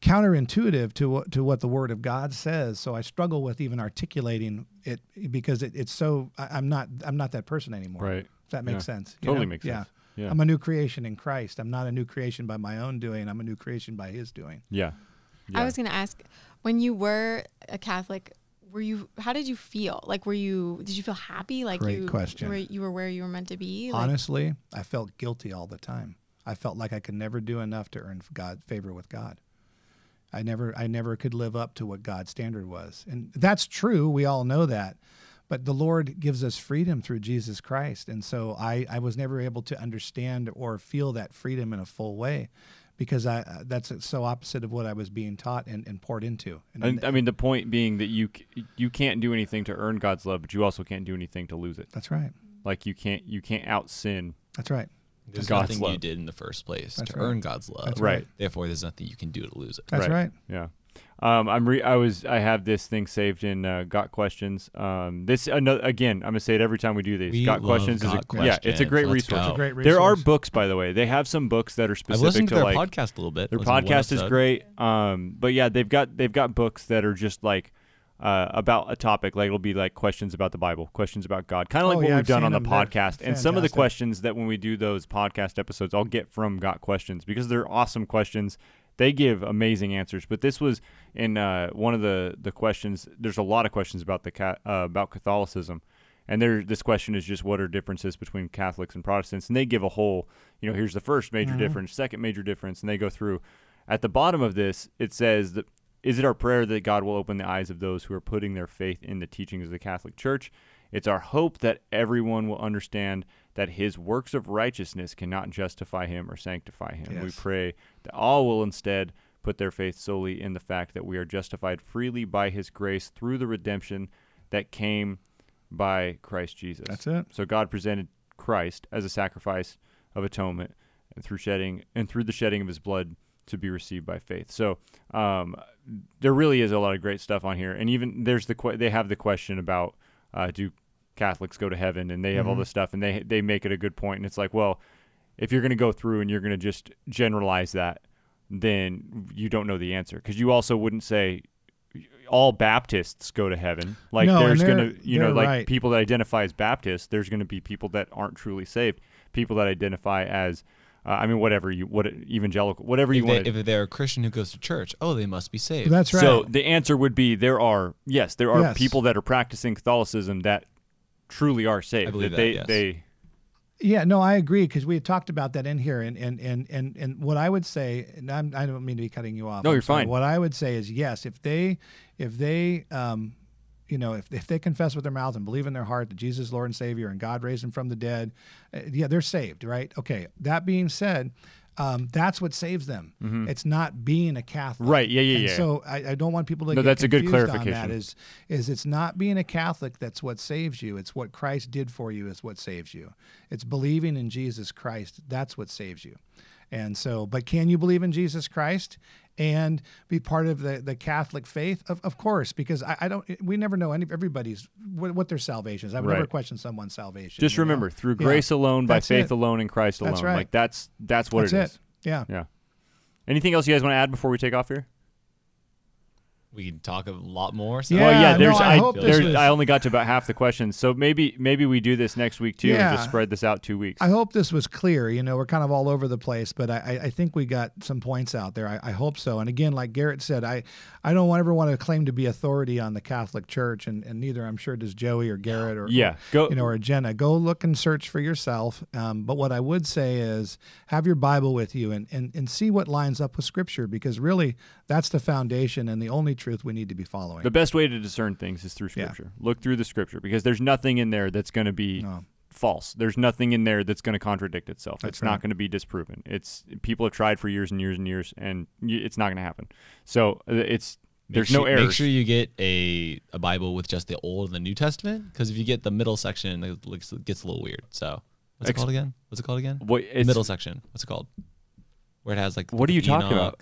counterintuitive to what to what the Word of God says. So I struggle with even articulating it because it, it's so I, I'm not I'm not that person anymore. Right. If that makes Yeah. sense. Totally know? makes yeah. sense. Yeah. I'm a new creation in Christ. I'm not a new creation by my own doing. I'm a new creation by His doing. Yeah. I was going to ask when you were a Catholic, were you how did you feel? Like were you did you feel happy like Great you question. were you were where you were meant to be? Like, Honestly, I felt guilty all the time. I felt like I could never do enough to earn God favor with God. I never I never could live up to what God's standard was. And that's true. We all know that. But the Lord gives us freedom through Jesus Christ. And so I, I was never able to understand or feel that freedom in a full way because I uh, that's so opposite of what I was being taught and, and poured into. And, And, I mean, the point being that you you can't do anything to earn God's love, but you also can't do anything to lose it. that's right. Like you can't you can't out sin. That's right. There's God's nothing love. you did in the first place That's to right. earn God's love. That's Right. Therefore, there's nothing you can do to lose it. That's right. Yeah. Um, I'm re- I was I have this thing saved in uh, got questions. Um, this another again. I'm gonna say it every time we do these. We got questions is a, Got yeah, it's a great Let's resource. It's a great There are books, by the way. They have some books that are specific listened to to their like podcast a little bit. their Listened to one podcast is great. Um, but yeah, they've got they've got books that are just like uh, about a topic. Like it'll be like questions about the Bible, questions about God, kind of like Oh, what yeah, we've I've done on the podcast. And some of the questions that when we do those podcast episodes, I'll get from Got Questions because they're awesome questions. They give amazing answers. But this was in uh, one of the the questions. There's a lot of questions about the uh, about Catholicism. And there, this question is just what are differences between Catholics and Protestants, and they give a whole, you know, here's the first major Mhm. difference, second major difference, and they go through. at the bottom of this, it says that is it our prayer that God will open the eyes of those who are putting their faith in the teachings of the Catholic Church? It's our hope that everyone will understand that his works of righteousness cannot justify him or sanctify him. We pray that all will instead put their faith solely in the fact that we are justified freely by his grace through the redemption that came by Christ Jesus. That's it. So God presented Christ as a sacrifice of atonement and through shedding and through the shedding of his blood to be received by faith. So um, there really is a lot of great stuff on here, and even there's the que- they have the question about uh, do Catholics go to heaven, and they have all Mhm. this stuff, and they they make it a good point, and it's like, well, if you're going to go through and you're going to just generalize that, then you don't know the answer because you also wouldn't say all Baptists go to heaven. Like No, there's going to you know like right. people that identify as Baptists, there's going to be people that aren't truly saved. People that identify as uh, I mean whatever you what evangelical whatever you If, they, want. if they're a Christian who goes to church, oh, they must be saved. That's right. So the answer would be there are yes, there are Yes. people that are practicing Catholicism that truly are saved. I believe that that, they yes. they Yeah, no, I agree because we had talked about that in here, and and and and, and what I would say, and I'm, I don't mean to be cutting you off. No, I'm you're sorry. fine. What I would say is yes, if they, if they, um, you know, if, if they confess with their mouth and believe in their heart that Jesus is Lord and Savior and God raised him from the dead, uh, yeah, they're saved, right? Okay. That being said, um, that's what saves them. It's not being a Catholic, Mm-hmm. Right, yeah, yeah, And yeah. So I, I don't want people to No, get that's a good clarification. that. Is is it's not being a Catholic that's what saves you. It's what Christ did for you is what saves you. It's believing in Jesus Christ. That's what saves you. And so, but can you believe in Jesus Christ and be part of the, the Catholic faith? Of, of course, because I, I don't. We never know any everybody's what, what their salvation is. I've never question someone's salvation. just you know? remember through Yeah. grace alone, by That's faith it. alone, in Christ alone. That's right. Like that's that's what That's it it. is. Yeah. Yeah. Anything else you guys want to add before we take off here? We can talk a lot more. So Yeah, well, yeah. no, There's I I, hope this there's was- I only got to about half the questions, so maybe maybe we do this next week too, and just spread this out two weeks. I hope this was clear. You know, we're kind of all over the place, but I, I- I think we got some points out there. I, I hope so. And again, like Garett said, I, I don't ever want to claim to be authority on the Catholic Church, and, and neither I'm sure does Joey or Garett or Yeah, go- you know or Jenna. Go look and search for yourself. Um, but what I would say is have your Bible with you and, and and see what lines up with Scripture, because really that's the foundation and the only truth we need to be following. The best way to discern things is through Yeah. Scripture. Look through the Scripture because there's nothing in there that's going to be No. false. There's nothing in there that's going to contradict itself. That's it's right. not going to be disproven. It's people have tried for years and years and years, and it's not going to happen. So uh, it's Make there's sure, no errors. Make sure you get a, a Bible with just the Old and the New Testament, because if you get the middle section, it looks, gets a little weird. So what's it Ex- called again? What's it called again? What, middle section. What's it called? Where it has like. What are you talking about?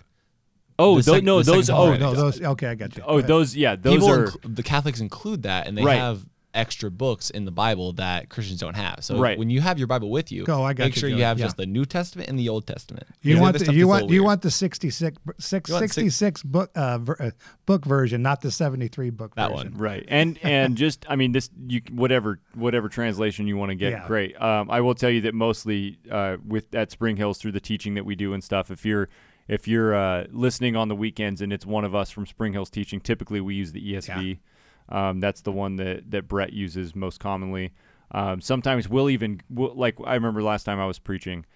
Oh, The tho- sec- no, the those. Oh, no, those. Okay, I got you. Oh, ahead. those. Yeah, those People, are. inclu- the Catholics include that, and they Right. have extra books in the Bible that Christians don't have. So Right. when you have your Bible with you, Go, I got make you, sure you have Yeah. just the New Testament and the Old Testament. You Because want the, you want you want the 66 six, You want six- book uh, ver, uh, book version, not the 73 book That version. one. Right, and and just I mean this you whatever whatever translation you want to get, Yeah. great. Um, I will tell you that mostly uh, with at Spring Hills through the teaching that we do and stuff. If you're if you're uh, listening on the weekends and it's one of us from Spring Hills teaching, typically we use the ESV. Um, that's the one that that Brett uses most commonly. Um, sometimes we'll even we'll, like I remember last time I was preaching.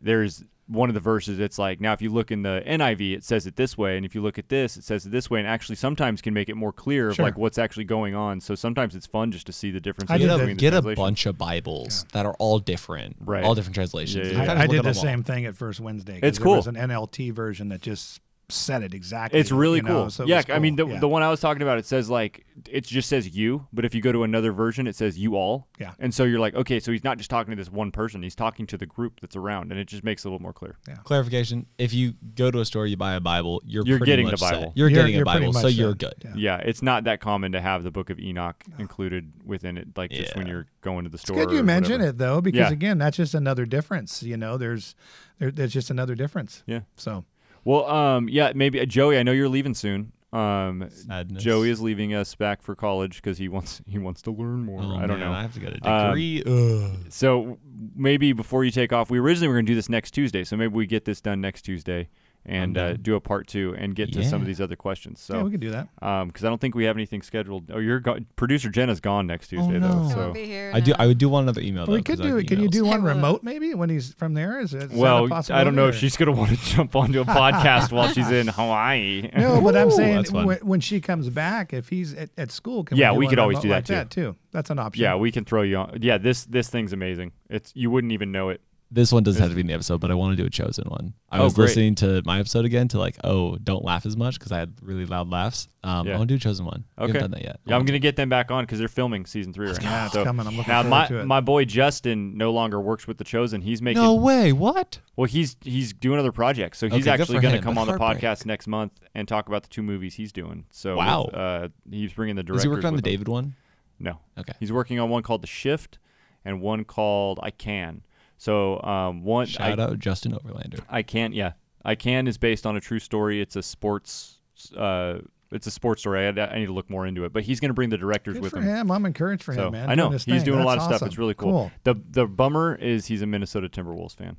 There's one of the verses. It's like now if you look in the NIV, it says it this way, and if you look at this, it says it this way, and actually sometimes can make it more clear of Sure. like what's actually going on. So sometimes it's fun just to see the difference I did Get a, the get a bunch of Bibles that are all different, Right. all different translations. Yeah, You yeah, I, I did the same thing at First Wednesday. 'cause It's there cool. was an NLT version that just said it exactly. It's really you know, cool. so it yeah, was I mean the. Yeah. the one I was talking about, it says like it just says you, but if you go to another version, it says you all. Yeah. And so you're like, okay, so he's not just talking to this one person; he's talking to the group that's around, and it just makes it a little more clear. Yeah. Clarification: If you go to a store, you buy a Bible, you're You're pretty getting the much set. Bible. You're, You're- getting you're a Bible, much so you're set. good. Yeah. Yeah, it's not that common to have the Book of Enoch included within it, like just when you're going to the It's store. good you or mention whatever. it though, because Yeah. again, that's just another difference. You know, there's there, there's just another difference. Yeah. So Well, um, yeah, maybe uh, Joey. I know you're leaving soon. Um, Sadness. Joey is leaving us back for college because he wants he wants to learn more. Oh, I don't man, know. I have to get a Um, degree. Ugh. So maybe before you take off, we originally were going to do this next Tuesday. So maybe we get this done next Tuesday, and uh, do a part two and get to some of these other questions. yeah, So, we could do that. because I don't think we have anything scheduled. Oh, your go- producer Jenna's gone next Tuesday no. though. I I So be here. I do. I would do one other email. Well, we though, could 'cause I do have it. Can you do one remote maybe when he's from there? Is it? is that a well, I don't know or- if she's gonna want to jump onto a podcast while she's in Hawaii. No, but I'm saying when, when she comes back, if he's at, at school, can Yeah, we, do we could always do that like too. that too. That's an option. yeah, we can throw you on. Yeah, this this thing's amazing. It's you wouldn't even know it. This one doesn't have to be in the episode, but I want to do a chosen one. I Oh, was great. listening to my episode again to like, oh, don't laugh as much because I had really loud laughs. Um, Yeah. I want to do a chosen one. We Okay. haven't done that yet. Yeah, I'm gonna get them back on because they're filming season three right now. So coming. I'm looking now forward my to it. my boy Justin no longer works with the Chosen. He's making No way. What? well, he's he's doing other projects. So he's Okay, actually going to him, come but on the podcast next month and talk about the two movies he's doing. So Wow. uh, he's bringing the director. Is he working on the him. David one? No, Okay. he's working on one called The Shift and one called I Can. So um, one I, Shout out Justin Overlander. I can't. yeah, I Can is based on a true story. It's a sports. Uh, it's a sports story. I, I need to look more into it, but he's going to bring the directors Good with for him. him. I'm encouraged for So him, man. I know doing he's thing. doing a lot That's of stuff. It's really cool. The the bummer is he's a Minnesota Timberwolves fan.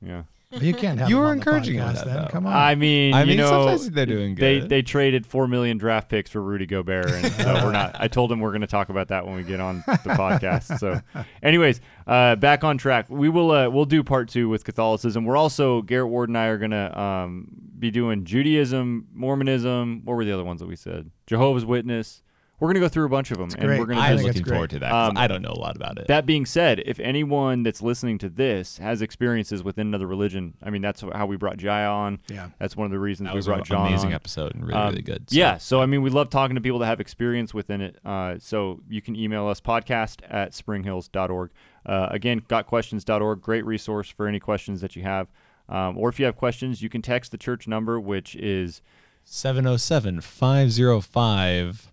Yeah. You can't have You were on the encouraging him podcast that, then. though. Come on. I mean, I you mean, know, sometimes they're doing They good. they traded four million draft picks for Rudy Gobert, and so we're not. I told him we're going to talk about that when we get on the podcast. So, anyways, uh, back on track. We will uh, we'll do part two with Catholicism. We're also Garrett Ward and I are going to um, be doing Judaism, Mormonism. What were the other ones that we said? Jehovah's Witness. We're going to go through a bunch of them, and great. we're going to I I'm think just it's looking forward to that. Um, I don't know a lot about it. that being said, if anyone that's listening to this has experiences within another religion, I mean, that's how we brought Jaya on. Yeah. That's one of the reasons that we was brought an John amazing on. episode and really, Um, really good. So- Yeah. So, I mean, we love talking to people that have experience within it. Uh, so you can email us podcast at springhills.org. Uh, again, gotquestions.org. Great resource for any questions that you have. Um, or if you have questions, you can text the church number, which is 707 505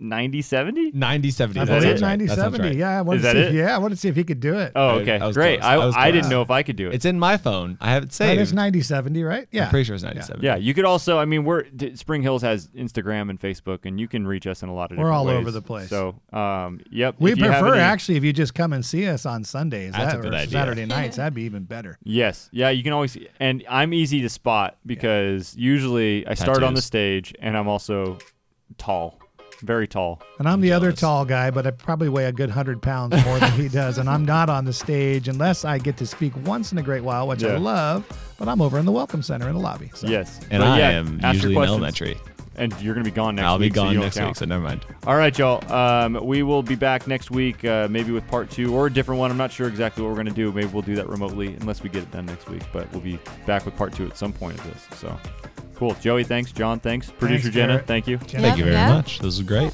9070. 9070. I believe it? That's right. 90 That sounds 70. right. Yeah, I wanted Is to that see it? If, yeah, I wanted to see if he could do it. Oh, okay. I was Great. close. I, I was I didn't close. know if I could do it. It's in my phone. I have it That saved. is 90 70, right? Yeah. I'm pretty sure it's 97. yeah, you could also. I mean, we're D- Spring Hills has Instagram and Facebook, and you can reach us in a lot of. We're different all ways. over the place. So, um, yep. We if you have prefer any- actually if you just come and see us on Sundays That's that, a good or idea. Saturday nights. That'd be even better. Yes. Yeah, you can always and I'm easy to spot because usually I start on the Tattoos. stage and I'm also tall. Very tall. And I'm the other tall guy, but I probably weigh a good hundred pounds more than he does. And I'm not on the stage unless I get to speak once in a great while, which I love. But I'm over in the welcome center in the lobby. So. Yes. And But I yeah, am ask your usually in questions. elementary. And you're going to be gone next I'll week. be so gone you next count. week, so never mind. All right, y'all. Um, we will be back next week, uh, maybe with part two or a different one. I'm not sure exactly what we're going to do. Maybe we'll do that remotely unless we get it done next week. But we'll be back with part two at some point of this. So cool. Joey, thanks. John, thanks. Producer Jenna, Garett. thank you. Jenna, Thank you very yeah. much. This is great.